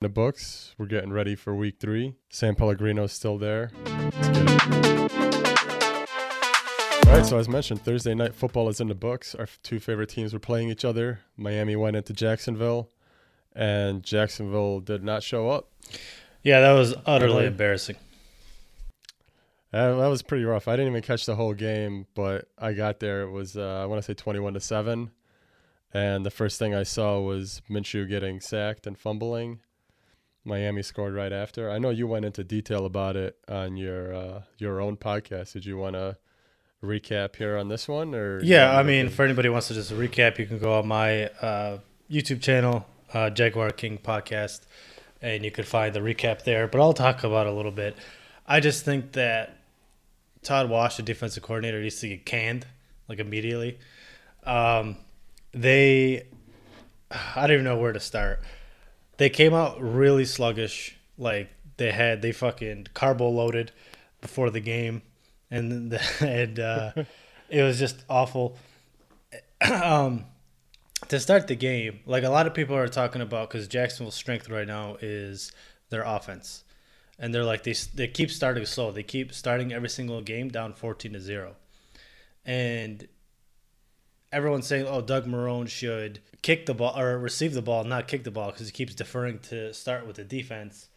the books. We're getting ready for week three. San Pellegrino's still there. Let's get it. All right, so as mentioned, Thursday night football is in the books. Our two favorite teams were playing each other. Miami went into Jacksonville, and Jacksonville did not show up. Yeah, that was utterly Really? embarrassing. Uh, that was pretty rough. I didn't even catch the whole game, but I got there. It was uh, I want to say twenty-one to seven, and the first thing I saw was Minshew getting sacked and fumbling. Miami scored right after. I know you went into detail about it on your uh, your own podcast. Did you want to recap here on this one, or Yeah, I mean, for anybody who wants to just recap, you can go on my uh, YouTube channel, uh, Jaguar King Podcast, and you could find the recap there. But I'll talk about it a little bit. I just think that Todd Wash, the defensive coordinator, needs to get canned like immediately. Um, they, I don't even know where to start. They came out really sluggish. Like they had they fucking carbo loaded before the game, and the, and uh, it was just awful. um, to start the game, like a lot of people are talking about, because Jacksonville's strength right now is their offense, and they're like they they keep starting slow. They keep starting every single game down fourteen to zero, and everyone's saying, "Oh, Doug Marrone should kick the ball or receive the ball, not kick the ball," because he keeps deferring to start with the defense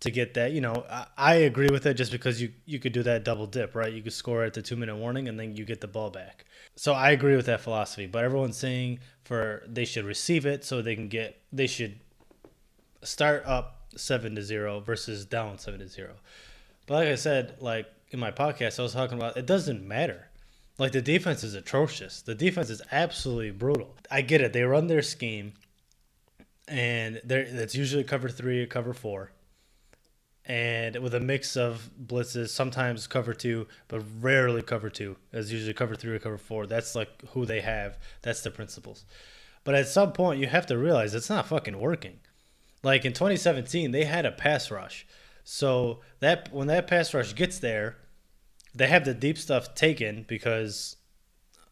to get that. You know, I, I agree with it just because you you could do that double dip, right? You could score at the two minute warning and then you get the ball back. So I agree with that philosophy. But everyone's saying for they should receive it so they can get they should start up seven to zero versus down seven to zero. But like I said, like in my podcast, I was talking about it doesn't matter. Like the defense is atrocious. The defense is absolutely brutal. I get it. They run their scheme, and they it's usually cover three or cover four, and with a mix of blitzes, sometimes cover two, but rarely cover two. It's usually cover three or cover four. That's like who they have. That's the principles. But at some point, you have to realize it's not fucking working. Like in 2017, they had a pass rush. So that when that pass rush gets there, they have the deep stuff taken because,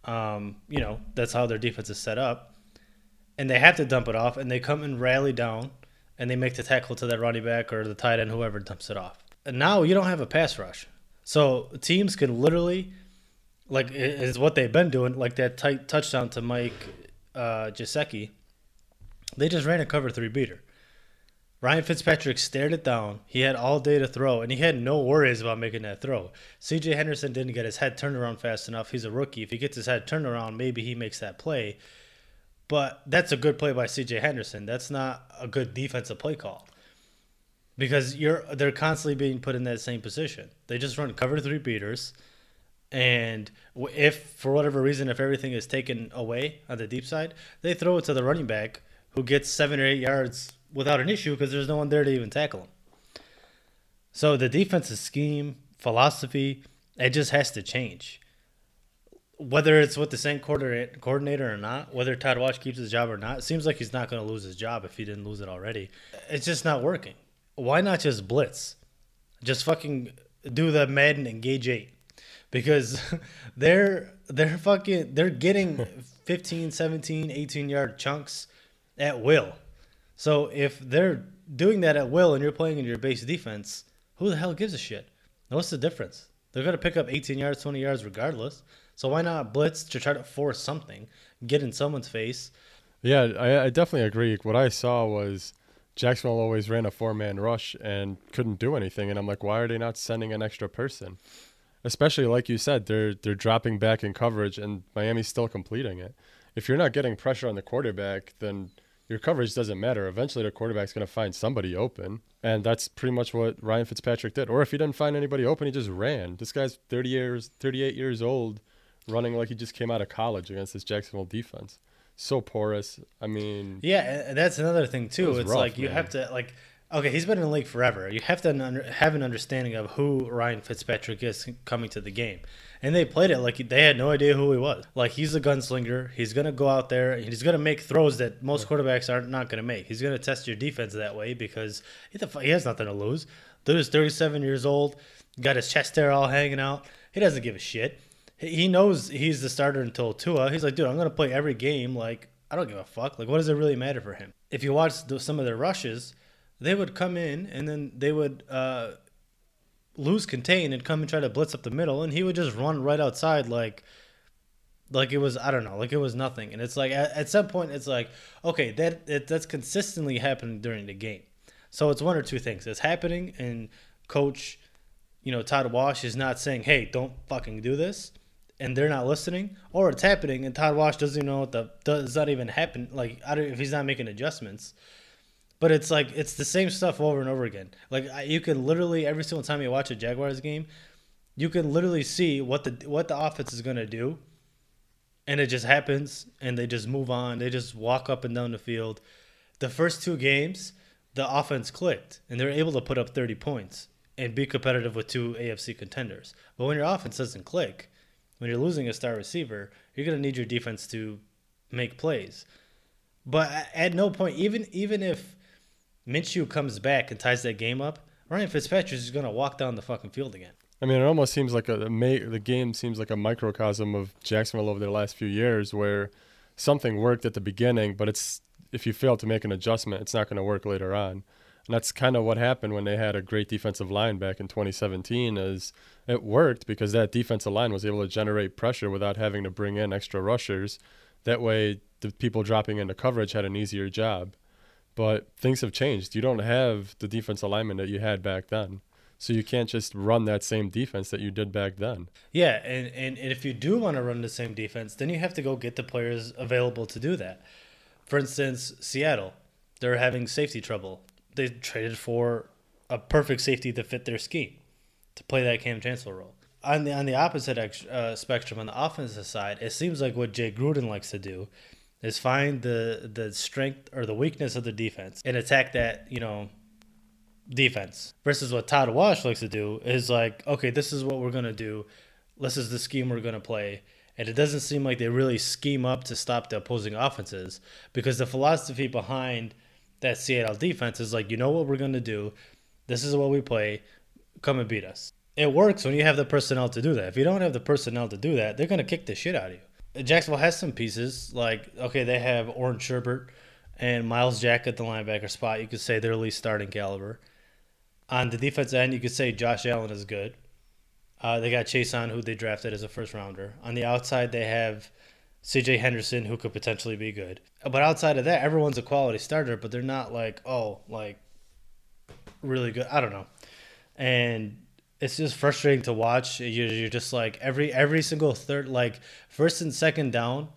um, you know, that's how their defense is set up, and they have to dump it off, and they come and rally down, and they make the tackle to that running back or the tight end, whoever dumps it off. And now you don't have a pass rush, so teams can literally, like, is what they've been doing, like that tight touchdown to Mike uh, Gesicki. They just ran a cover three beater. Ryan Fitzpatrick stared it down. He had all day to throw, and he had no worries about making that throw. CJ Henderson didn't get his head turned around fast enough. He's a rookie. If he gets his head turned around, maybe he makes that play. But that's a good play by CJ Henderson. That's not a good defensive play call. Because you're they're constantly being put in that same position. They just run cover three beaters, and if for whatever reason, if everything is taken away on the deep side, they throw it to the running back who gets seven or eight yards without an issue because there's no one there to even tackle him. So the defensive scheme, philosophy, it just has to change. Whether it's with the same coordinator coordinator or not, whether Todd Wash keeps his job or not, it seems like he's not going to lose his job if he didn't lose it already. It's just not working. Why not just blitz? Just fucking do the Madden Engage 8 because they're they're fucking they're getting 15, 17, 18 yard chunks at will. So if they're doing that at will and you're playing in your base defense, who the hell gives a shit? What's the difference? They're going to pick up 18 yards, 20 yards regardless. So why not blitz to try to force something, get in someone's face? Yeah, I, I definitely agree. What I saw was Jacksonville always ran a four man rush and couldn't do anything, and I'm like, why are they not sending an extra person? Especially like you said, they're they're dropping back in coverage, and Miami's still completing it. If you're not getting pressure on the quarterback, then your coverage doesn't matter. Eventually, the quarterback's going to find somebody open, and that's pretty much what Ryan Fitzpatrick did. Or if he didn't find anybody open, he just ran. This guy's 30 years, 38 years old, running like he just came out of college against this Jacksonville defense. So porous. I mean, Yeah, that's another thing too. It's rough, like you man. have to like okay, he's been in the league forever. You have to have an understanding of who Ryan Fitzpatrick is coming to the game. And they played it like they had no idea who he was. Like he's a gunslinger. He's gonna go out there. and He's gonna make throws that most quarterbacks are not gonna make. He's gonna test your defense that way because he, the, fu- he has nothing to lose. Dude is 37 years old. Got his chest hair all hanging out. He doesn't give a shit. He knows he's the starter until Tua. He's like, dude, I'm gonna play every game. Like I don't give a fuck. Like what does it really matter for him? If you watch some of their rushes, they would come in and then they would uh, lose contain and come and try to blitz up the middle, and he would just run right outside like like it was I don't know, like it was nothing. And it's like at, at some point it's like okay, that it, that's consistently happening during the game. So it's one or two things. It's happening, and coach, you know, Todd Wash is not saying, "Hey, don't fucking do this," and they're not listening, or it's happening and Todd Wash doesn't even know what the does not even happen. Like I don't if he's not making adjustments. But it's like it's the same stuff over and over again. Like you can literally every single time you watch a Jaguars game, you can literally see what the what the offense is gonna do, and it just happens, and they just move on. They just walk up and down the field. The first two games, the offense clicked, and they're able to put up thirty points and be competitive with two AFC contenders. But when your offense doesn't click, when you're losing a star receiver, you're gonna need your defense to make plays. But at no point, even even if Minshew comes back and ties that game up, Ryan Fitzpatrick is going to walk down the fucking field again. I mean, it almost seems like a the game seems like a microcosm of Jacksonville over the last few years, where something worked at the beginning, but it's if you fail to make an adjustment, it's not going to work later on. And that's kind of what happened when they had a great defensive line back in 2017. Is it worked because that defensive line was able to generate pressure without having to bring in extra rushers. That way, the people dropping into coverage had an easier job. But things have changed. You don't have the defense alignment that you had back then. So you can't just run that same defense that you did back then. Yeah, and, and, and if you do want to run the same defense, then you have to go get the players available to do that. For instance, Seattle, they're having safety trouble. They traded for a perfect safety to fit their scheme to play that Kam Chancellor role. On the on the opposite uh, spectrum, on the offensive side, it seems like what Jay Gruden likes to do is find the the strength or the weakness of the defense and attack that you know defense versus what Todd Wash likes to do is like okay this is what we're gonna do. This is the scheme we're gonna play. And it doesn't seem like they really scheme up to stop the opposing offenses because the philosophy behind that Seattle defense is like you know what we're gonna do? This is what we play. Come and beat us. It works when you have the personnel to do that. If you don't have the personnel to do that they're gonna kick the shit out of you Jacksonville has some pieces. Like, okay, they have Orange Sherbert and Myles Jack at the linebacker spot. You could say they're at least starting caliber. On the defense end, you could say Josh Allen is good. Uh, they got Chaisson, who they drafted as a first rounder. On the outside, they have CJ Henderson, who could potentially be good. But outside of that, everyone's a quality starter, but they're not like, oh, like really good. I don't know. And it's just frustrating to watch. You're, you're just like every every single third, like first and second down,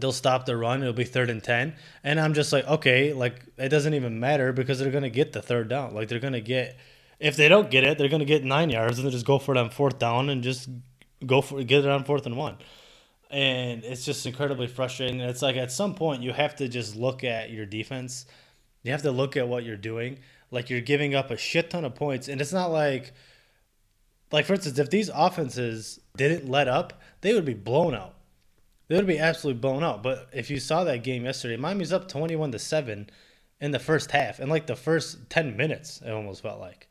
they'll stop the run. It'll be third and ten, and I'm just like, okay, like it doesn't even matter because they're gonna get the third down. Like they're gonna get, if they don't get it, they're gonna get nine yards and they just go for it on fourth down and just go for get it on fourth and one. And it's just incredibly frustrating. And it's like at some point you have to just look at your defense. You have to look at what you're doing like you're giving up a shit ton of points, and it's not like, like for instance, if these offenses didn't let up, they would be blown out. They would be absolutely blown out. But if you saw that game yesterday, Miami's up twenty-one to seven in the first half, and like the first ten minutes, it almost felt like.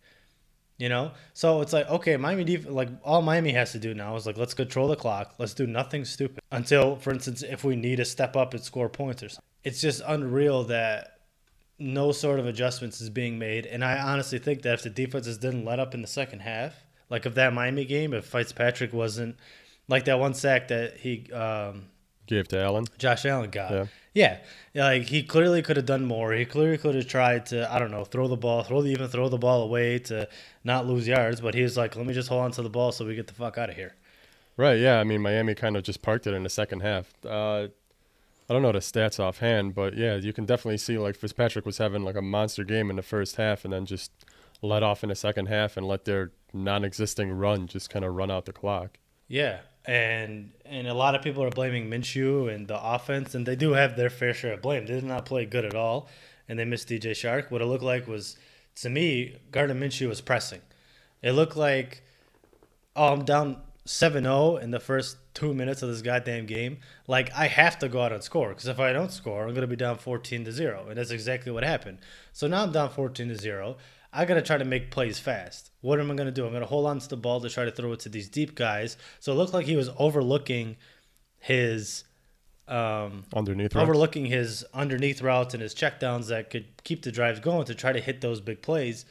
You know, so it's like okay, Miami def- like all Miami has to do now is like let's control the clock, let's do nothing stupid until, for instance, if we need to step up and score points or something. It's just unreal that no sort of adjustments is being made. And I honestly think that if the defenses didn't let up in the second half, like of that Miami game, if Fitzpatrick wasn't like that one sack that he um, gave to Allen, Josh Allen got. Yeah. yeah, like he clearly could have done more. He clearly could have tried to, I don't know, throw the ball, throw the, even throw the ball away to not lose yards. But he was like, let me just hold on to the ball so we get the fuck out of here. Right. Yeah. I mean, Miami kind of just parked it in the second half. Uh, I don't know the stats offhand, but yeah, you can definitely see like Fitzpatrick was having like a monster game in the first half and then just let off in the second half and let their non-existing run just kind of run out the clock. Yeah, and and a lot of people are blaming Minshew and the offense, and they do have their fair share of blame. They did not play good at all, and they missed DJ Chark. What it looked like was, to me, Gardner Minshew was pressing. It looked like, um, oh, I'm down 7-0 in the first two minutes of this goddamn game, like I have to go out and score because if I don't score, I'm gonna be down 14 to zero, and that's exactly what happened. So now I'm down 14 to zero. I gotta try to make plays fast. What am I gonna do? I'm gonna hold on to the ball to try to throw it to these deep guys. So it looked like he was overlooking his um, Underneath routes. overlooking his underneath routes and his checkdowns that could keep the drives going to try to hit those big plays.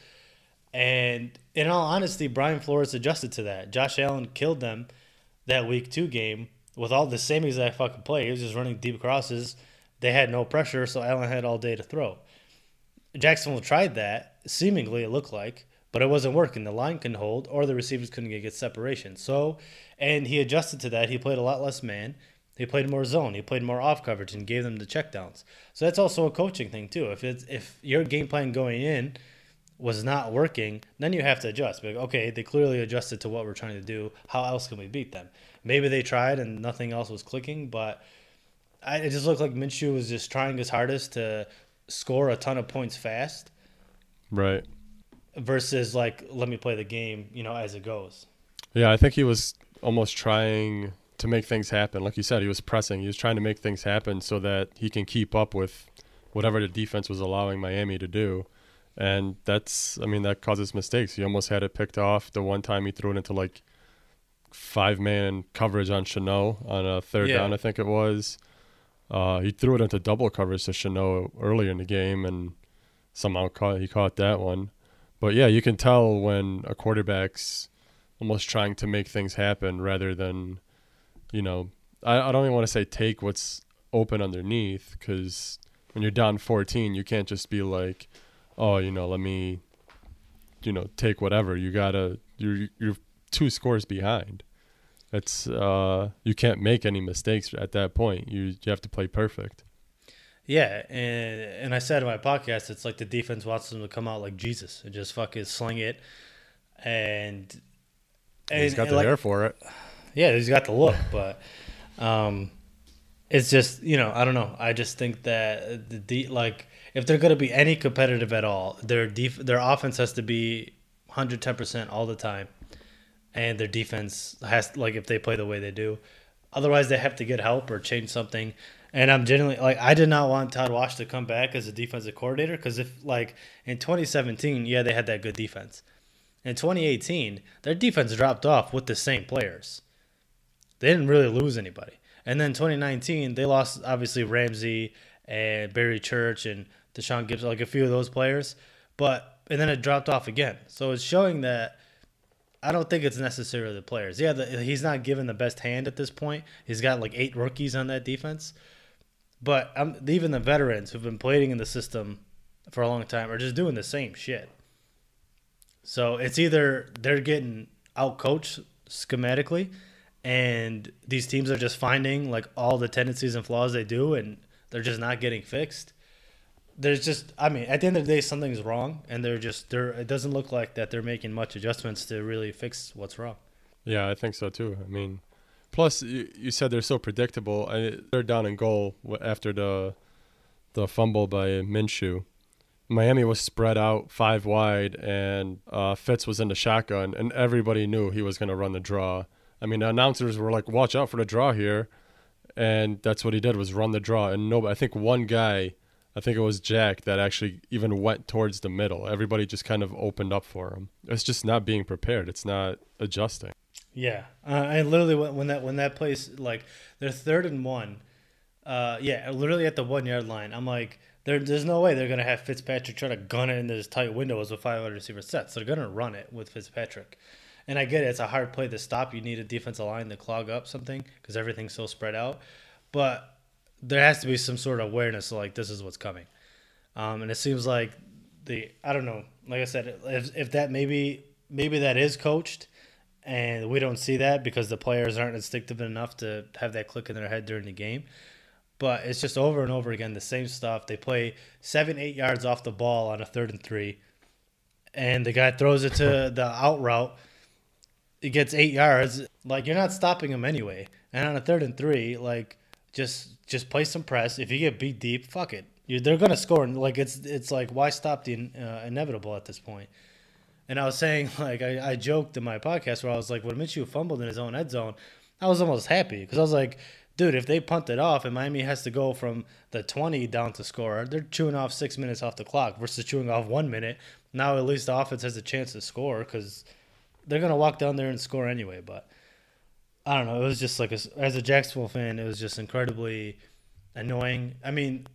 And in all honesty, Brian Flores adjusted to that. Josh Allen killed them that week two game with all the same exact fucking play. He was just running deep crosses. They had no pressure, so Allen had all day to throw. Jacksonville tried that, seemingly it looked like, but it wasn't working. The line couldn't hold, or the receivers couldn't get, separation. So, and he adjusted to that. He played a lot less man. He played more zone. He played more off coverage and gave them the checkdowns. So that's also a coaching thing too. If it's if your game plan going in was not working, then you have to adjust. Like, okay, they clearly adjusted to what we're trying to do. How else can we beat them? Maybe they tried and nothing else was clicking, but I, it just looked like Minshew was just trying his hardest to score a ton of points fast right. versus like let me play the game, you know, as it goes. Yeah, I think he was almost trying to make things happen. Like you said, he was pressing. He was trying to make things happen so that he can keep up with whatever the defense was allowing Miami to do. And that's, I mean, that causes mistakes. He almost had it picked off the one time he threw it into like five man coverage on Shenault on a third Yeah. down, I think it was. Uh, he threw it into double coverage to Shenault earlier in the game and somehow caught, he caught that one. But yeah, you can tell when a quarterback's almost trying to make things happen rather than, you know, I, I don't even want to say take what's open underneath because when you're down 14, you can't just be like, oh, you know, let me, you know, take whatever. You gotta, you're you're two scores behind. It's uh, you can't make any mistakes at that point. You you have to play perfect. Yeah, and and I said in my podcast, it's like the defense wants them to come out like Jesus and just fucking sling it, and and, He's got and the like, hair for it. yeah, he's got the look, but um, it's just you know I don't know. I just think that the de- like if they're gonna be any competitive at all, their def- their offense has to be 110 percent all the time, and their defense has like if they play the way they do. Otherwise, they have to get help or change something. And I'm genuinely like I did not want Todd Wash to come back as a defensive coordinator because if like in 2017, yeah, they had that good defense. In 2018, their defense dropped off with the same players. They didn't really lose anybody. And then 2019, they lost obviously Ramsey and Barry Church and Tashaun Gipson, like a few of those players. But and then it dropped off again. So it's showing that I don't think it's necessarily the players. Yeah, the, he's not given the best hand at this point. He's got like eight rookies on that defense. But um, even the veterans who've been playing in the system for a long time are just doing the same shit. So it's either they're getting outcoached schematically, and these teams are just finding like all the tendencies and flaws they do, and they're just not getting fixed. There's just, I mean, at the end of the day, something's wrong, and they're just, they're. It doesn't look like that they're making much adjustments to really fix what's wrong. Yeah, I think so too. I mean, plus you, you said they're so predictable. I, they're down in goal after the the fumble by Minshew. Miami was spread out five wide, and uh, Fitz was in the shotgun, and everybody knew he was going to run the draw. I mean, the announcers were like, "Watch out for the draw here," and that's what he did was run the draw. And no, I think one guy, I think it was Jack, that actually even went towards the middle. Everybody just kind of opened up for him. It's just not being prepared. It's not adjusting. Yeah, uh, and literally when that when that place like they're third and one, uh, yeah, literally at the one yard line, I'm like, there, there's no way they're gonna have Fitzpatrick try to gun it into this tight windows with five wide receiver sets. So they're gonna run it with Fitzpatrick, and I get it. It's a hard play to stop. You need a defensive line to clog up something because everything's so spread out, but there has to be some sort of awareness. Like this is what's coming, um, and it seems like the I don't know. Like I said, if if that maybe maybe that is coached and we don't see that because the players aren't instinctive enough to have that click in their head during the game. But it's just over and over again the same stuff. They play seven, eight yards off the ball on a third and three, and the guy throws it to the out route. It gets eight yards. Like you're not stopping him anyway. And on a third and three, like just just play some press. If you get beat deep, fuck it. you they're gonna score. And like it's it's like why stop the uh, inevitable at this point? And I was saying, like, I, I joked in my podcast where I was like, when Minshew fumbled in his own end zone, I was almost happy because I was like, dude, if they punt it off and Miami has to go from the 20 down to score, they're chewing off six minutes off the clock versus chewing off one minute. Now at least the offense has a chance to score because they're to walk down there and score anyway. But I don't know. It was just like a, as a Jacksonville fan, it was just incredibly annoying. I mean,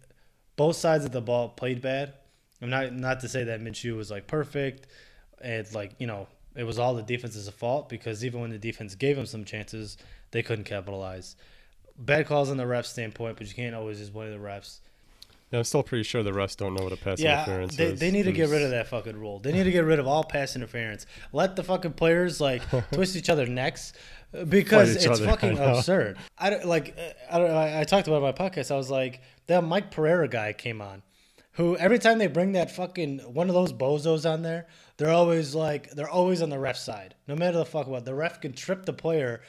both sides of the ball played bad. I'm not not to say that Minshew was like perfect, and like you know it was all the defense's fault because even when the defense gave him some chances, they couldn't capitalize. Bad calls on the ref standpoint, but you can't always just blame the refs. Yeah, I'm still pretty sure the refs don't know what a pass Yeah, interference they, is. they need to get rid of that fucking rule. They need to get rid of all pass interference. Let the fucking players like twist each other necks uh, because it's other, fucking I absurd. I don't like. uh, I don't. I, I talked about my podcast. I was like, that Mike Pereira guy came on, who every time they bring that fucking one of those bozos on there, they're always like, they're always on the ref side. No matter the fuck what, the ref can trip the player,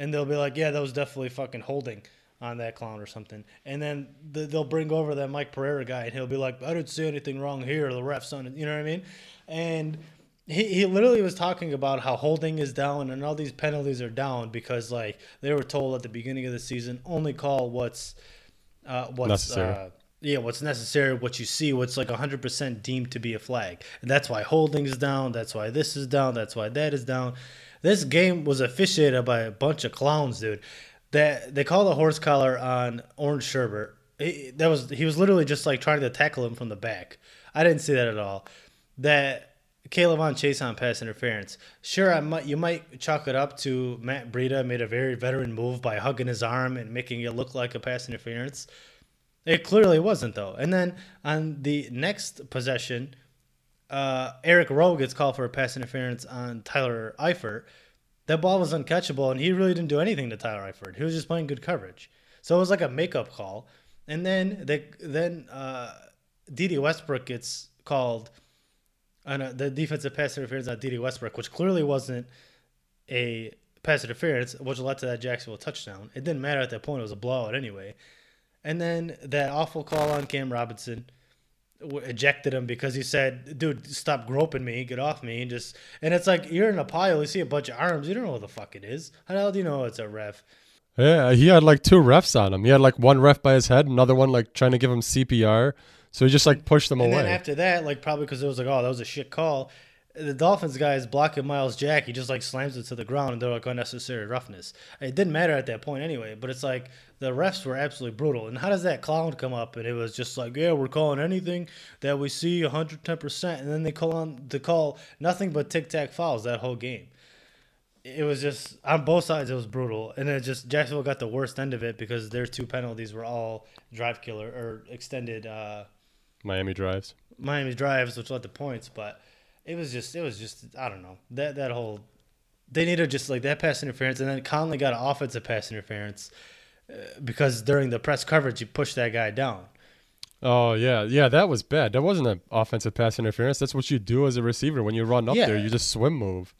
and they'll be like, yeah, that was definitely fucking holding on that clown or something. And then th- they'll bring over that Mike Pereira guy, and he'll be like, I didn't see anything wrong here. The ref's on it. You know what I mean? And he, he literally was talking about how holding is down and all these penalties are down because like they were told at the beginning of the season only call what's uh, what's Necessary. Uh, yeah, what's necessary, what you see, what's like 100% deemed to be a flag. And that's why holding is down. That's why this is down. That's why that is down. This game was officiated by a bunch of clowns, dude. That they called a horse collar on Orange Sherbert. He, that was he was literally just like trying to tackle him from the back. I didn't see that at all. That Caleb on Chase on pass interference. Sure, I might you might chalk it up to Matt Breida made a very veteran move by hugging his arm and making it look like a pass interference. It clearly wasn't though. And then on the next possession, uh, Eric Rowe gets called for a pass interference on Tyler Eifert. That ball was uncatchable, and he really didn't do anything to Tyler Eifert. He was just playing good coverage. So it was like a makeup call. And then they, then uh, Dede Westbrook gets called on a, the defensive pass interference on Dede Westbrook, which clearly wasn't a pass interference, which led to that Jacksonville touchdown. It didn't matter at that point; it was a blowout anyway. And then that awful call on Cam Robinson ejected him because he said, "Dude, stop groping me, get off me," and just and it's like you're in a pile, you see a bunch of arms, you don't know what the fuck it is. How the hell do you know it's a ref? Yeah, he had like two refs on him. He had like one ref by his head, another one like trying to give him CPR. So he just like pushed them And away. then after that, like probably because it was like, oh, that was a shit call. The Dolphins guy is blocking Myles Jack. He just like slams it to the ground, and they're like unnecessary roughness. It didn't matter at that point anyway. But it's like the refs were absolutely brutal. And how does that clown come up? And it was just like, yeah, we're calling anything that we see 110 percent, and then they call on to call nothing but tic tac fouls that whole game. It was just on both sides. It was brutal, and it just Jacksonville got the worst end of it because their two penalties were all drive killer or extended. uh Miami drives. Miami drives, which led to points, but it was just it was just I don't know that that whole they needed just like that pass interference, and then Conley got an offensive pass interference uh, because during the press coverage he pushed that guy down. Oh yeah, yeah, that was bad. That wasn't an offensive pass interference. That's what you do as a receiver when you run up Yeah. there. You just swim move.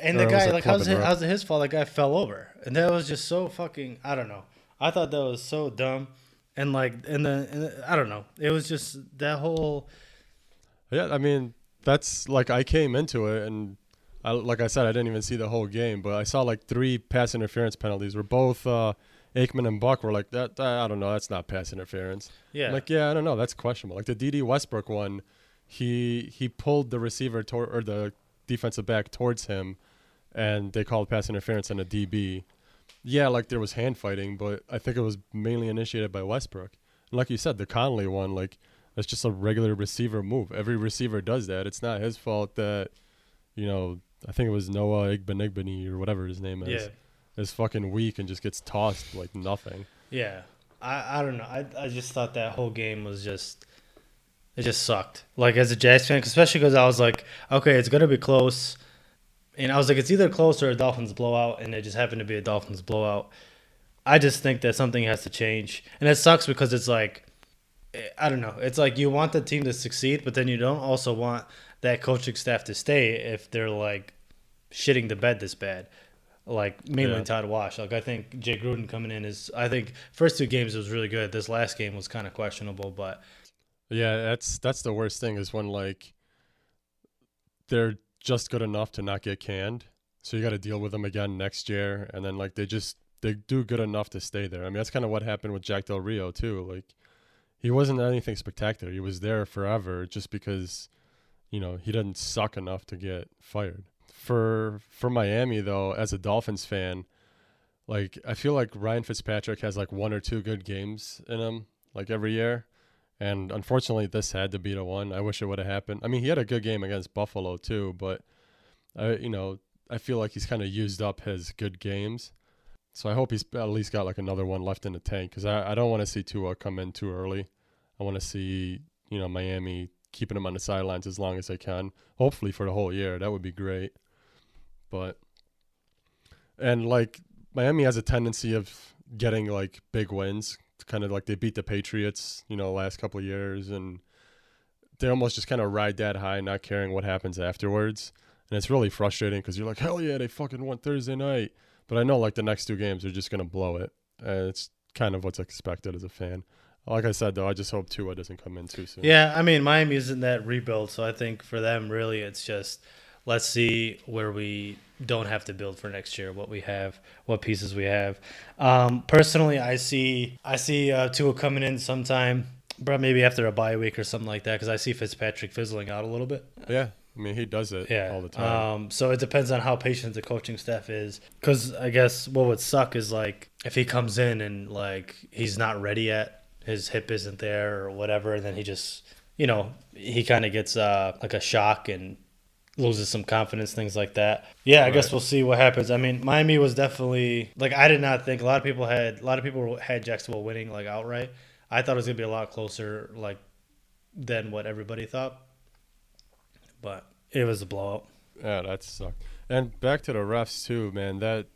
And Or the guy like how's it, how's it his fault? That guy fell over, and that was just so fucking I don't know. I thought that was so dumb, and like and then and then- I don't know. It was just that whole Yeah, I mean that's like I came into it and I, like I said, I didn't even see the whole game, but I saw like three pass interference penalties. Where both uh, Aikman and Buck were like that. I don't know. That's not pass interference. yeah. I'm like yeah, I don't know. That's questionable. Like the Dede Westbrook one, he he pulled the receiver toward or the defensive back towards him, and they called pass interference on a DB. Yeah, like there was hand fighting, but I think it was mainly initiated by Westbrook. And like you said, the Conley one, like that's just a regular receiver move. Every receiver does that. It's not his fault that, you know, I think it was Noah Igbinoghene or whatever his name is, yeah. is fucking weak and just gets tossed like nothing. Yeah, I, I don't know. I, I just thought that whole game was just it just sucked. Like as a Jags fan, especially because I was like, okay, it's gonna be close, and I was like, it's either close or a Dolphins blowout, and it just happened to be a Dolphins blowout. I just think that something has to change, and it sucks because it's like, I don't know. It's like you want the team to succeed, but then you don't also want that coaching staff to stay if they're like shitting the bed this bad like mainly Yeah. Todd Wash. Like I think Jay Gruden coming in is I think first two games was really good. This last game was kind of questionable, but Yeah, that's that's the worst thing is when like they're just good enough to not get canned. So you got to deal with them again next year, and then like they just they do good enough to stay there. I mean, that's kind of what happened with Jack Del Rio too. Like he wasn't anything spectacular. He was there forever just because you know he didn't suck enough to get fired. For for Miami though, as a Dolphins fan, like I feel like Ryan Fitzpatrick has like one or two good games in him like every year. And unfortunately, this had to be the one. I wish it would have happened. I mean, he had a good game against Buffalo too, but I, you know, I feel like he's kind of used up his good games. So I hope he's at least got like another one left in the tank because I, I don't want to see Tua come in too early. I want to see you know Miami keeping him on the sidelines as long as they can. Hopefully for the whole year, that would be great. But and like Miami has a tendency of getting like big wins, kind of like they beat the Patriots, you know, last couple years, and they almost just kind of ride that high, not caring what happens afterwards. And it's really frustrating because you're like, hell yeah, they fucking won Thursday night. But I know like the next two games are just gonna blow it. And it's kind of what's expected as a fan. Like I said though, I just hope Tua doesn't come in too soon. Yeah, I mean Miami isn't that rebuild, so I think for them really it's just let's see where we don't have to build for next year, what we have, what pieces we have. Um, personally, I see I see uh, Tua coming in sometime, but maybe after a bye week or something like that, because I see Fitzpatrick fizzling out a little bit. Yeah, I mean he does it Yeah, all the time. Um, so it depends on how patient the coaching staff is, because I guess what would suck is like if he comes in and like he's not ready yet, his hip isn't there or whatever, and then he just you know he kind of gets uh, like a shock and loses some confidence, things like that. Yeah, I guess we'll see what happens. I mean, Miami was definitely like I did not think a lot of people had a lot of people had Jacksonville winning like outright. I thought it was gonna be a lot closer like than what everybody thought, but it was a blowout. Yeah, that sucked. And back to the refs too, man. That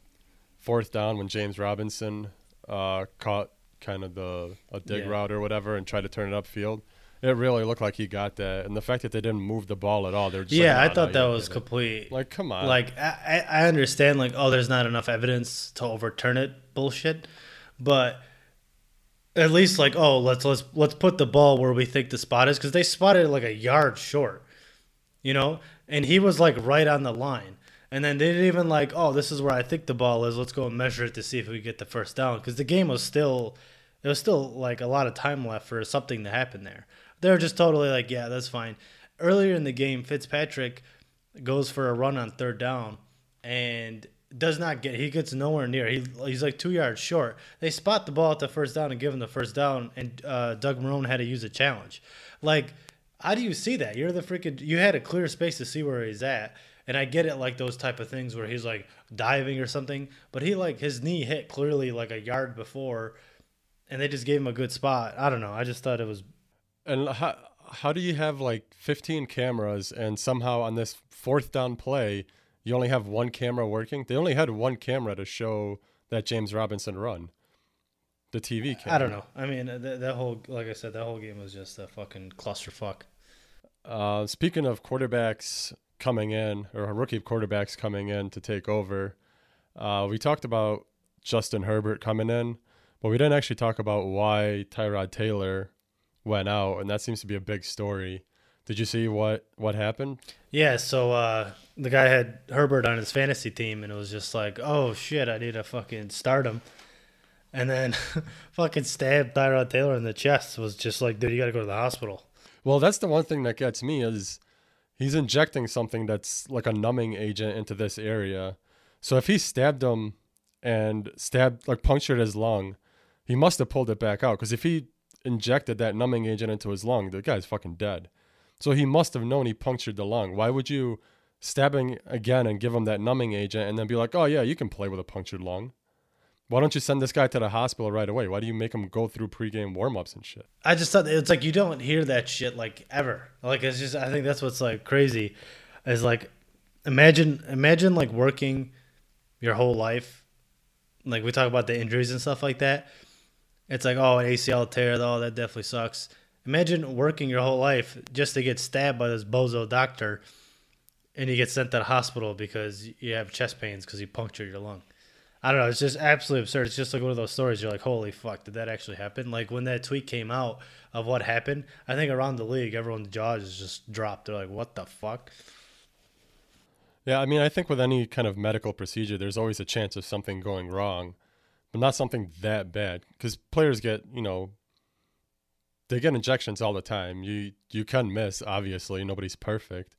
fourth down when James Robinson uh, caught kind of the a dig Yeah. route or whatever and tried to turn it upfield. It really looked like he got that, and the fact that they didn't move the ball at all, they're just yeah, like, I thought that was did it." complete. like, come on, Like I, I understand, like oh, there's not enough evidence to overturn it, bullshit. But at least like oh, let's let's let's put the ball where we think the spot is because they spotted it like a yard short, you know, and he was like right on the line. And then they didn't even like, oh, this is where I think the ball is. Let's go and measure it to see if we get the first down. Because the game was still, it was still like a lot of time left for something to happen there. They were just totally like, yeah, that's fine. Earlier in the game, Fitzpatrick goes for a run on third down and does not get. He gets nowhere near. He he's like two yards short. They spot the ball at the first down and give him the first down. And uh, Doug Marrone had to use a challenge. Like, how do you see that? You're the freaking. You had a clear space to see where he's at. And I get it, like those type of things where he's like diving or something, but he like his knee hit clearly like a yard before, and they just gave him a good spot. I don't know. I just thought it was And how how do you have like 15 cameras and somehow on this fourth down play you only have one camera working? They only had one camera to show that James Robinson run. The TV camera. I don't know. I mean, that, that whole like I said, that whole game was just a fucking clusterfuck. Uh, speaking of quarterbacks coming in, or rookie quarterbacks coming in to take over, uh, we talked about Justin Herbert coming in, but we didn't actually talk about why Tyrod Taylor went out, and that seems to be a big story. Did you see what what happened? Yeah, so uh, the guy had Herbert on his fantasy team, and it was just like, oh shit, I need to fucking start him. And then fucking stabbed Tyrod Taylor in the chest. Was just like, dude, you got to go to the hospital. Well, that's the one thing that gets me is he's injecting something that's like a numbing agent into this area. So if he stabbed him and stabbed like punctured his lung, he must have pulled it back out because if he injected that numbing agent into his lung, the guy's fucking dead. So he must have known he punctured the lung. Why would you stabbing again and give him that numbing agent and then be like, "Oh yeah, you can play with a punctured lung." Why don't you send this guy to the hospital right away? Why do you make him go through pregame warm-ups and shit? I just thought it's like you don't hear that shit like ever. Like it's just I think that's what's like crazy, is like imagine imagine like working your whole life, like we talk about the injuries and stuff like that. It's like oh an ACL tear, oh that definitely sucks. Imagine working your whole life just to get stabbed by this bozo doctor, and you get sent to the hospital because you have chest pains because you punctured your lung. I don't know. It's just absolutely absurd. It's just like one of those stories. You're like, holy fuck, did that actually happen? Like when that tweet came out of what happened, I think around the league, everyone's jaws just dropped. They're like, what the fuck? Yeah, I mean, I think with any kind of medical procedure, there's always a chance of something going wrong, but not something that bad. Because players get, you know, they get injections all the time. You you can miss, obviously. Nobody's perfect,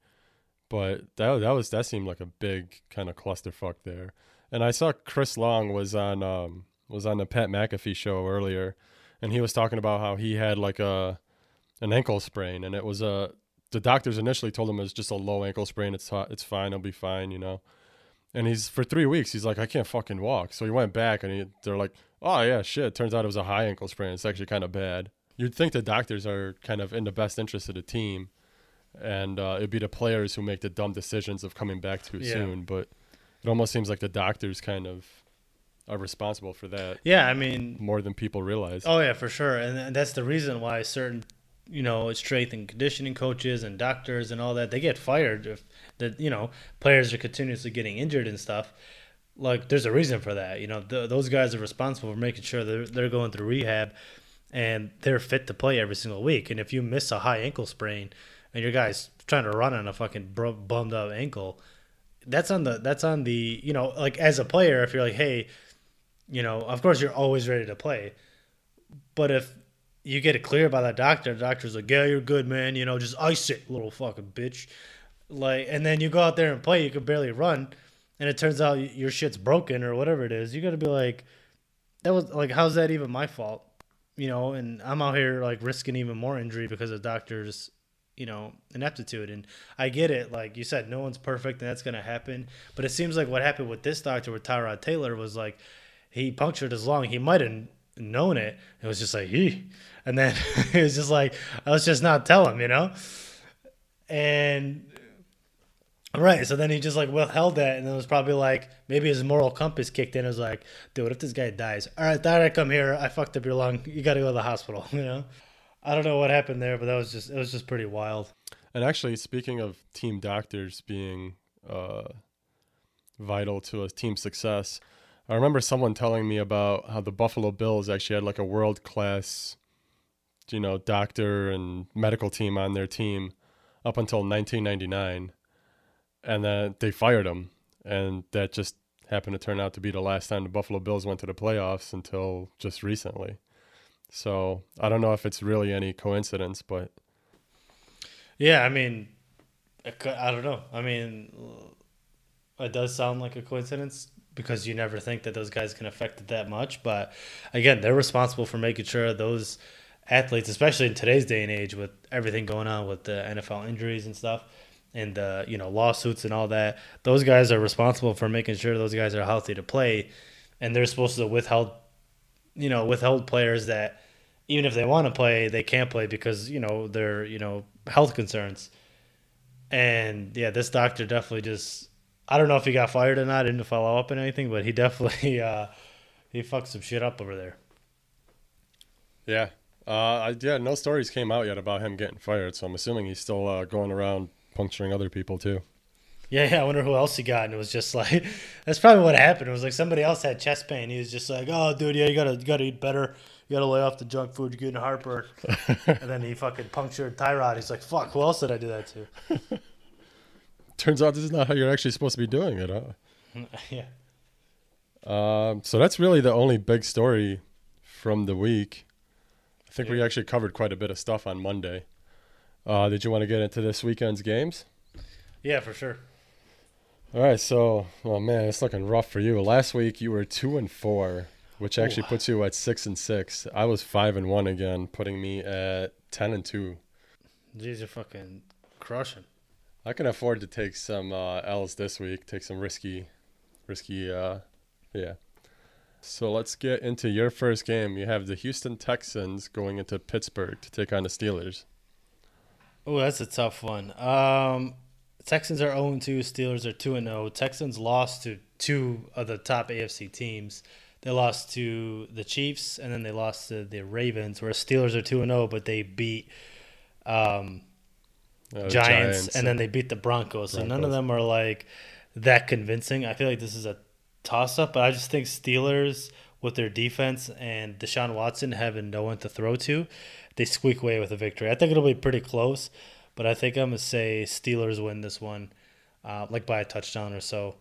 but that that was that seemed like a big kind of clusterfuck there. And I saw Chris Long was on um, was on the Pat McAfee show earlier, and he was talking about how he had like a an ankle sprain, and it was a the doctors initially told him it was just a low ankle sprain. It's it's fine, he'll be fine, you know. And he's for three weeks, he's like, I can't fucking walk. So he went back, and he, they're like, Oh yeah, shit. Turns out it was a high ankle sprain. It's actually kind of bad. You'd think the doctors are kind of in the best interest of the team, and uh, it'd be the players who make the dumb decisions of coming back too Yeah. soon. But it almost seems like the doctors kind of are responsible for that Yeah, I mean, more than people realize. Oh yeah, for sure, and, that's the reason why certain, you know, strength and conditioning coaches and doctors and all that they get fired if the you know players are continuously getting injured and stuff. Like there's a reason for that. You know, th- those guys are responsible for making sure they're they're going through rehab, and they're fit to play every single week. And if you miss a high ankle sprain, and your guy's trying to run on a fucking bro- bummed up ankle, that's on the that's on the you know like as a player if you're like hey you know of course you're always ready to play. But if you get it cleared by the doctor the doctor's like yeah you're good man you know just ice it little fucking bitch. Like and then you go out there and play you can barely run and it turns out your shit's broken or whatever it is you gotta be like that was like how's that even my fault? You know and i'm out here like risking even more injury because of doctors you know ineptitude and i get it like you said no one's perfect and that's going to happen but it seems like what happened with this doctor with tyrod taylor was like he punctured his lung he might have known it it was just like he and then it was just like let's just not tell him you know and Right, so then he just like withheld that, and it was probably like maybe his moral compass kicked in. It was like, dude, if this guy dies, all right, thought I'd come here. I fucked up your lung. You got to go to the hospital. You know, I don't know what happened there, but that was just it was just pretty wild. And actually, speaking of team doctors being uh, vital to a team's success, I remember someone telling me about how the Buffalo Bills actually had like a world class, you know, doctor and medical team on their team up until 1999, and then they fired him, and that just happened to turn out to be the last time the Buffalo Bills went to the playoffs until just recently. So I don't know if it's really any coincidence, but Yeah, I mean, I don't know. I mean, it does sound like a coincidence because you never think that those guys can affect it that much. But again, they're responsible for making sure those athletes, especially in today's day and age, with everything going on with the NFL injuries and stuff, and the you know lawsuits and all that, those guys are responsible for making sure those guys are healthy to play, and they're supposed to withhold, you know, withhold players that even if they want to play, they can't play because you know they're you know health concerns. And yeah, this doctor definitely just I don't know if he got fired or not. Didn't follow up on anything, but he definitely uh, he fucked some shit up over there. Yeah. Uh, yeah, no stories came out yet about him getting fired, so I'm assuming he's still uh, going around puncturing other people too. Yeah, yeah. I wonder who else he got. And it was just like that's probably what happened. It was like somebody else had chest pain. He was just like, "Oh, dude, yeah, you gotta you gotta eat better. You gotta lay off the junk food. You're getting heartburn." and then he fucking punctured Tyrod. He's like, "Fuck, who else did I do that to?" Turns out this is not how you're actually supposed to be doing it. Huh? yeah. Um, so that's really the only big story from the week. I think we actually covered quite a bit of stuff on Monday. Uh, did you want to get into this weekend's games? Yeah, for sure. All right, so well, man, it's looking rough for you. Last week you were two and four, which actually Ooh. puts you at six and six. I was five and one again, putting me at ten and two. Jeez, you're fucking crushing. I can afford to take some uh, L's this week. Take some risky, risky. Uh, yeah. So let's get into your first game. You have the Houston Texans going into Pittsburgh to take on the Steelers. Oh, that's a tough one. Um, Texans are 0 2, Steelers are 2 0. Texans lost to two of the top AFC teams. They lost to the Chiefs and then they lost to the Ravens, where Steelers are 2 0, but they beat um, Uh, Giants, and then they beat the Broncos. So none of them are like that convincing. I feel like this is a toss up, but I just think Steelers with their defense and Deshaun Watson having no one to throw to, they squeak away with a victory. I think it'll be pretty close, but I think I'm gonna say Steelers win this one, uh, like by a touchdown or so.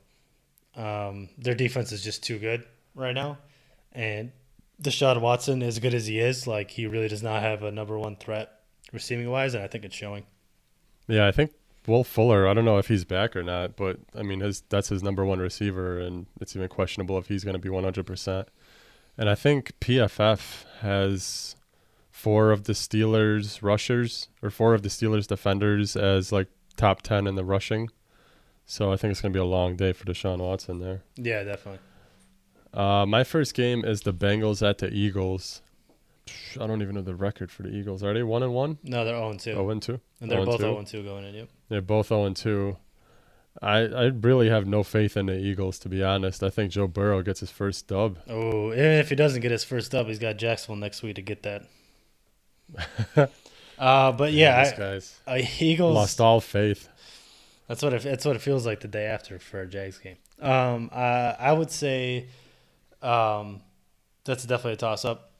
Um, their defense is just too good right now, and Deshaun Watson, as good as he is, like he really does not have a number one threat receiving wise, and I think it's showing. Yeah, I think Will Fuller, I don't know if he's back or not, but I mean, his that's his number one receiver, and it's even questionable if he's going to be 100%. And I think PFF has four of the Steelers rushers or four of the Steelers defenders as like top 10 in the rushing. So I think it's going to be a long day for Deshaun Watson there. Yeah, definitely. Uh, my first game is the Bengals at the Eagles. I don't even know the record for the Eagles. Are they one and one? No, they're 0 2. Oh, and two. and they're 0 both 2. 0 2 going in. Yep. They're both 0 and 2. I, I really have no faith in the Eagles, to be honest. I think Joe Burrow gets his first dub. Oh, if he doesn't get his first dub, he's got Jacksonville next week to get that. uh, but yeah, I, guy's uh, Eagles. lost all faith. That's what it, that's what it feels like the day after for a Jags game. Um, uh, I would say, um, that's definitely a toss up.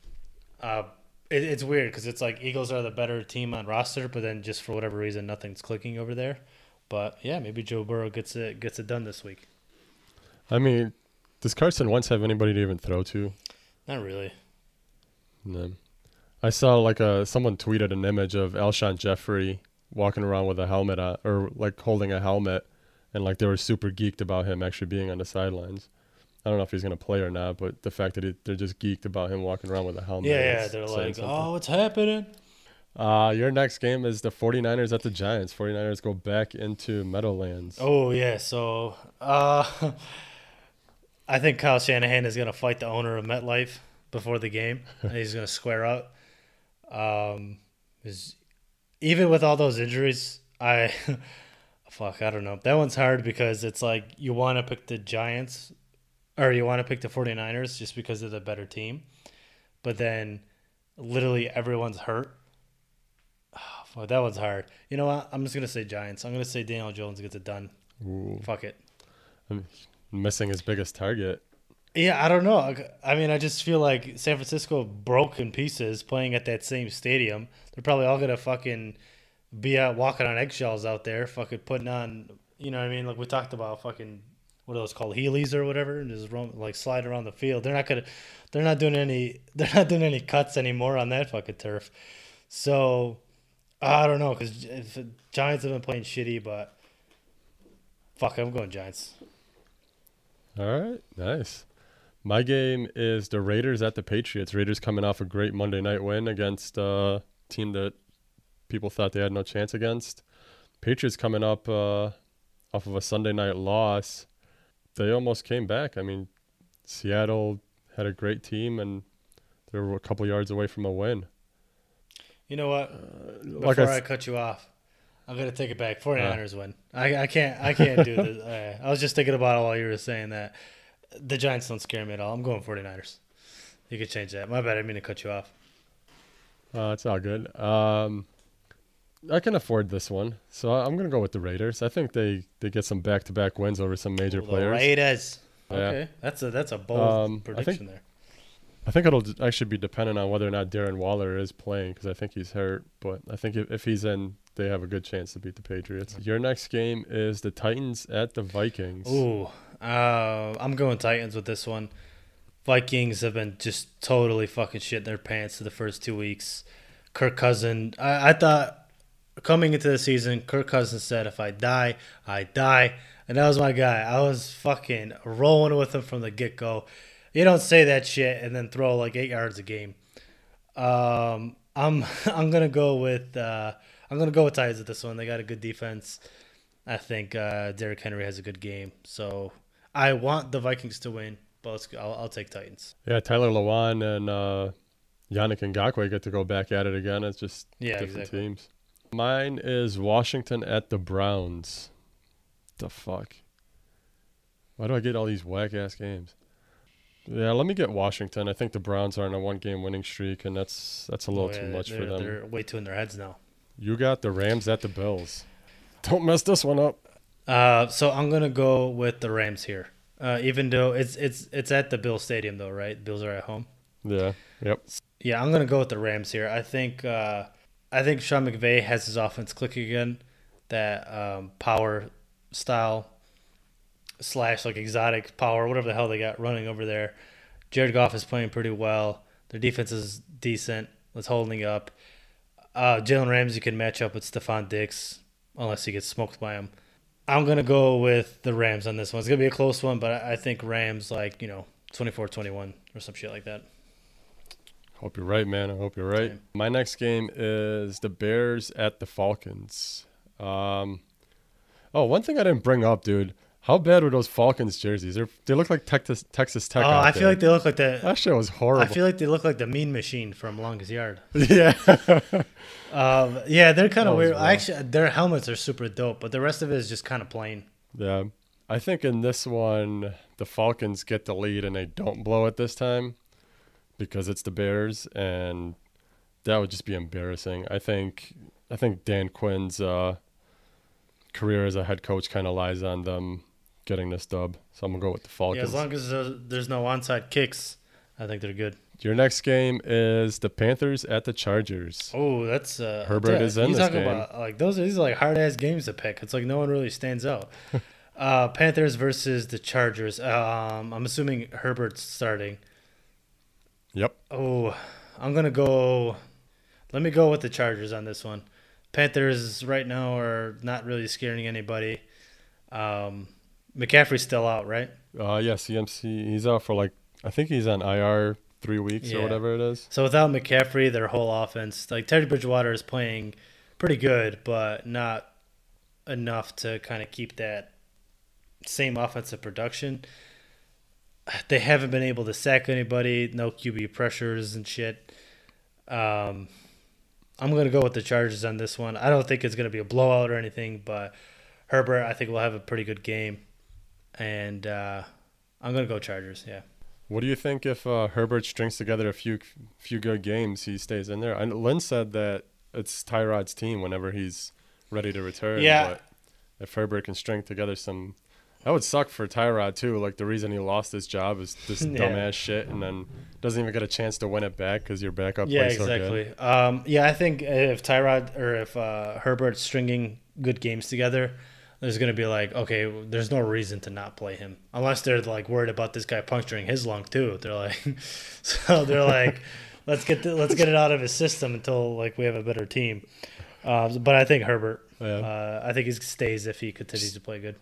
Uh, it, it's weird because it's like Eagles are the better team on roster, but then just for whatever reason, nothing's clicking over there. But yeah, maybe Joe Burrow gets it gets it done this week. I mean, does Carson Wentz have anybody to even throw to? Not really. No. I saw like a someone tweeted an image of Alshon Jeffery walking around with a helmet on, or like holding a helmet, and like they were super geeked about him actually being on the sidelines. I don't know if he's gonna play or not, but the fact that it, they're just geeked about him walking around with a helmet. Yeah, yeah. They're like, something. oh, what's happening? Uh, your next game is the 49ers at the Giants. 49ers go back into Meadowlands. Oh yeah, so uh, I think Kyle Shanahan is gonna fight the owner of MetLife before the game, and he's gonna square up. Um, 'cause even with all those injuries, I fuck, I don't know. That one's hard because it's like you want to pick the Giants or you want to pick the 49ers just because they're the better team, but then literally everyone's hurt. Oh, fuck, that one's hard. You know what? I'm just gonna say Giants. I'm gonna say Daniel Jones gets it done. Ooh, Fuck it. I'm missing his biggest target. Yeah, I don't know. I mean, I just feel like San Francisco broke in pieces playing at that same stadium. They're probably all gonna fucking be out walking on eggshells out there, fucking putting on. You know what I mean? Like we talked about, fucking what are those called, Heelys or whatever, and just roam, like slide around the field. They're not gonna. They're not doing any. They're not doing any cuts anymore on that fucking turf. So I don't know because Giants have been playing shitty, but fuck, I'm going Giants. All right, nice. My game is the Raiders at the Patriots. Raiders coming off a great Monday night win against a team that people thought they had no chance against. Patriots coming up uh, off of a Sunday night loss. They almost came back. I mean, Seattle had a great team and they were a couple yards away from a win. You know what? Before like I I, cut you off, I'm gonna take it back. 49ers win. I, I can't I can't do this. Uh, I was just thinking about it while you were saying that. The Giants don't scare me at all. I'm going 49ers. You could change that. My bad. I didn't mean to cut you off. Uh, it's all good. Um, I can afford this one, so I- I'm gonna go with the Raiders. I think they, they get some back to back wins over some major The players. Raiders. Yeah. Okay, that's a that's a bold Um, I prediction think- there. I think it'll actually be dependent on whether or not Darren Waller is playing because I think he's hurt. But I think if, if he's in, they have a good chance to beat the Patriots. Your next game is the Titans at the Vikings. Ooh, uh, I'm going Titans with this one. Vikings have been just totally fucking shit their pants for the first two weeks. Kirk Cousin, I, I thought coming into the season, Kirk Cousin said, "If I die, I die," and that was my guy. I was fucking rolling with him from the get go. You don't say that shit and then throw like eight yards a game. Um, I'm I'm gonna go with uh, I'm gonna go with Titans with this one. They got a good defense. I think uh, Derrick Henry has a good game, so I want the Vikings to win, but. I'll, I'll take Titans. Yeah, Taylor Lewan and uh, Yannick Ngakoue get to go back at it again. It's just Yeah, different exactly. teams. Mine is Washington at the Browns. The fuck? Why do I get all these whack ass games? Yeah, let me get Washington. I think the Browns are on a one game winning streak, and that's that's a little Oh, yeah, too much for them. They're way too in their heads now. You got the Rams at the Bills. Don't mess this one up. Uh, so I'm gonna go with the Rams here. Uh, even though it's it's it's at the Bill Stadium though, right? Bills are at home. Yeah. Yep. Yeah, I'm gonna go with the Rams here. I think uh, I think Sean McVay has his offense clicking again. That um, power style slash like exotic power, whatever the hell they got running over there. Jared Goff is playing pretty well. Their defense is decent. It's holding up. Uh, Jalen Ramsey can match up with Stefon Diggs. unless he gets smoked by him. I'm gonna go with the Rams on this one. It's gonna be a close one, but I I think Rams like you know 24-21 or some shit like that. Hope you're right, man. I hope you're right. My next game is the Bears at the Falcons. Um, oh, one thing I didn't bring up, dude. How bad were those Falcons jerseys? They're, they look like Texas Texas Tech. oh, I feel there. like they look like the. that shit was horrible. I feel like they look like the Mean Machine from Longest Yard. yeah. Um, yeah, they're kind of weird. rough. Actually, their helmets are super dope, but the rest of it is just kind of plain. Yeah. I think in this one, the Falcons get the lead and they don't blow it this time because it's the Bears, and that would just be embarrassing. I think I think Dan Quinn's uh, career as a head coach kind of lies on them getting this dub. So I'm gonna go with the Falcons. Yeah, as long as there's, there's no onside kicks, I think they're good. Your next game is the Panthers at the Chargers. Oh, that's uh, Herbert yeah, is in you this talking game. about like those. Are these are like hard ass games to pick. It's like no one really stands out. uh, Panthers versus the Chargers. Um, I'm assuming Herbert's starting. Yep. Oh, I'm gonna go. Let me go with the Chargers on this one. Panthers right now are not really scaring anybody. Um, McCaffrey's still out, right? Uh, yeah, CMC. He's out for like I think he's on IR three weeks Yeah. or whatever it is. So without McCaffrey, their whole offense, like Teddy Bridgewater, is playing pretty good, but not enough to kind of keep that same offensive production. They haven't been able to sack anybody, no QB pressures and shit. Um, I'm gonna go with the Chargers on this one. I don't think it's gonna be a blowout or anything, but Herbert, I think will have a pretty good game, and uh, I'm gonna go Chargers. Yeah. What do you think if uh, Herbert strings together a few few good games, he stays in there? And Lynn said that it's Tyrod's team whenever he's ready to return. Yeah. But if Herbert can string together some, that would suck for Tyrod too. Like the reason he lost his job is this Yeah. dumbass shit, and then doesn't even get a chance to win it back because your backup Yeah, plays so good. exactly. Um, yeah, I think if Tyrod or if uh, Herbert's stringing good games together, there's going to be like, okay, there's no reason to not play him unless they're like worried about this guy puncturing his lung too. They're like, so they're like, let's get the, let's get it out of his system until like we have a better team. Uh, but I think Herbert, Yeah. uh, I think he stays if he continues to play good.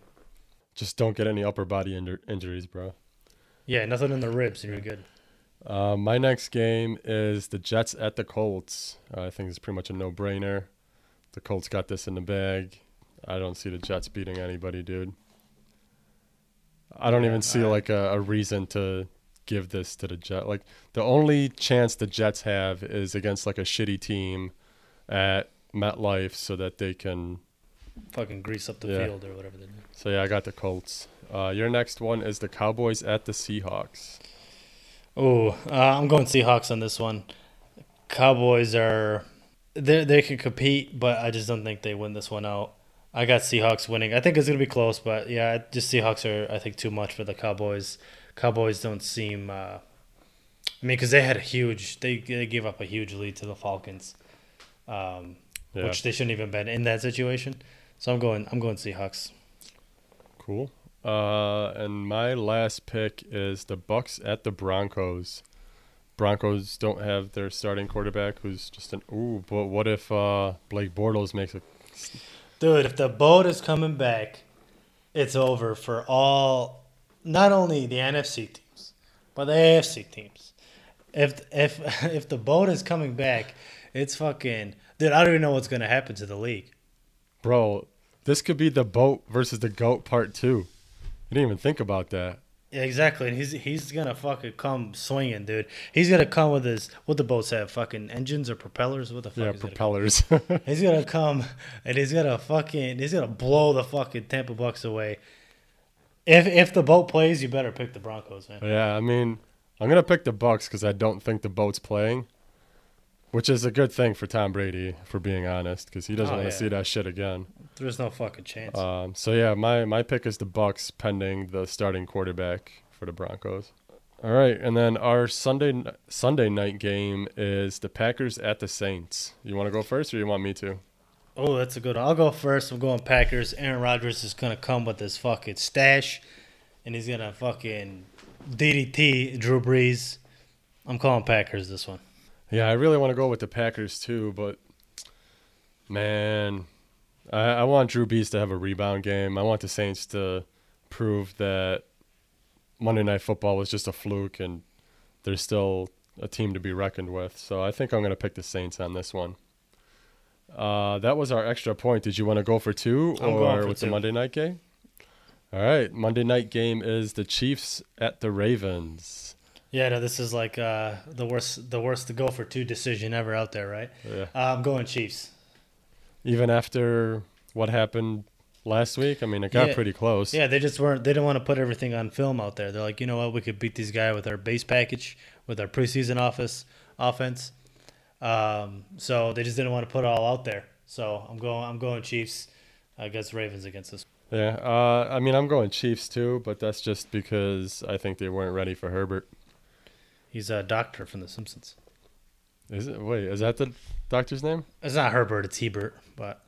Just don't get any upper body injur- injuries, bro. Yeah, nothing in the ribs, and you're good. Uh, my next game is the Jets at the Colts. Uh, I think it's pretty much a no-brainer. The Colts got this in the bag. I don't see the Jets beating anybody, dude. I don't Yeah, even see I- like a, a reason to give this to the Jets. Like the only chance the Jets have is against like a shitty team at MetLife, so that they can. Fucking grease up the Yeah. field or whatever they do. So yeah, I got the Colts. Uh, your next one is the Cowboys at the Seahawks. Oh, uh, I'm going Seahawks on this one. Cowboys are they they can compete, but I just don't think they win this one out. I got Seahawks winning. I think it's gonna be close, but yeah, just Seahawks are I think too much for the Cowboys. Cowboys don't seem. Uh, I mean, because they had a huge they they gave up a huge lead to the Falcons, um, Yeah, which they shouldn't even been in that situation. So I'm going I'm going Seahawks. Cool. Uh, and my last pick is the Bucs at the Broncos. Broncos don't have their starting quarterback, who's just an ooh. But what if uh, Blake Bortles makes a? Dude, if the boat is coming back, it's over for all, not only the NFC teams, but the AFC teams. If if if the boat is coming back, it's fucking. Dude, I don't even know what's gonna happen to the league. Bro, this could be the boat versus the goat part two. I didn't even think about that. Yeah, exactly. And he's he's gonna fucking come swinging, dude. He's gonna come with his what the boats have, fucking engines or propellers. What the fuck? Yeah, propellers. He's gonna come and he's gonna fucking he's gonna blow the fucking Tampa Bucs away. If if the boat plays, you better pick the Broncos, man. yeah, I mean, I'm gonna pick the Bucs because I don't think the boat's playing, which is a good thing for Tom Brady, for being honest, because he doesn't Oh, want to yeah. see that shit again. There's no fucking chance. Um, so yeah, my my pick is the Bucs, pending the starting quarterback for the Broncos. All right, and then our Sunday Sunday night game is the Packers at the Saints. You want to go first, or you want me to? oh, that's a good one. I'll go first. I'm going Packers. Aaron Rodgers is gonna come with his fucking stash, and he's gonna fucking DDT Drew Brees. I'm calling Packers this one. Yeah, I really want to go with the Packers too, but man, I, I want Drew Brees to have a rebound game. I want the Saints to prove that Monday Night Football was just a fluke and there's still a team to be reckoned with. So I think I'm going to pick the Saints on this one. Uh, that was our extra point. Did you want to go for two I'm or for with two. the Monday night game? All right, Monday night game is the Chiefs at the Ravens. Yeah, no, this is like uh, the worst, the worst to go for two decision ever out there, right? Yeah. Uh, I'm going Chiefs. Even after what happened last week, I mean, it got Yeah. pretty close. Yeah, they just weren't. They didn't want to put everything on film out there. They're like, you know what, we could beat these guys with our base package, with our preseason office offense. Um, so they just didn't want to put it all out there. So I'm going. I'm going Chiefs against Ravens against this. Yeah, uh, I mean, I'm going Chiefs too, but that's just because I think they weren't ready for Herbert. He's a doctor from The Simpsons. Is it? Wait, is that the doctor's name? It's not Herbert. It's Hibbert, but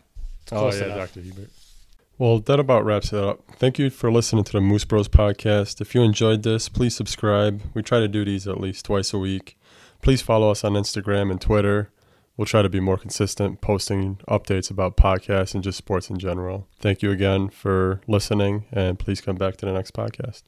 it's Oh yeah, enough. Dr. Hibbert. Well, that about wraps it up. Thank you for listening to the Moose Bros podcast. If you enjoyed this, please subscribe. We try to do these at least twice a week. Please follow us on Instagram and Twitter. We'll try to be more consistent, posting updates about podcasts and just sports in general. Thank you again for listening, and please come back to the next podcast.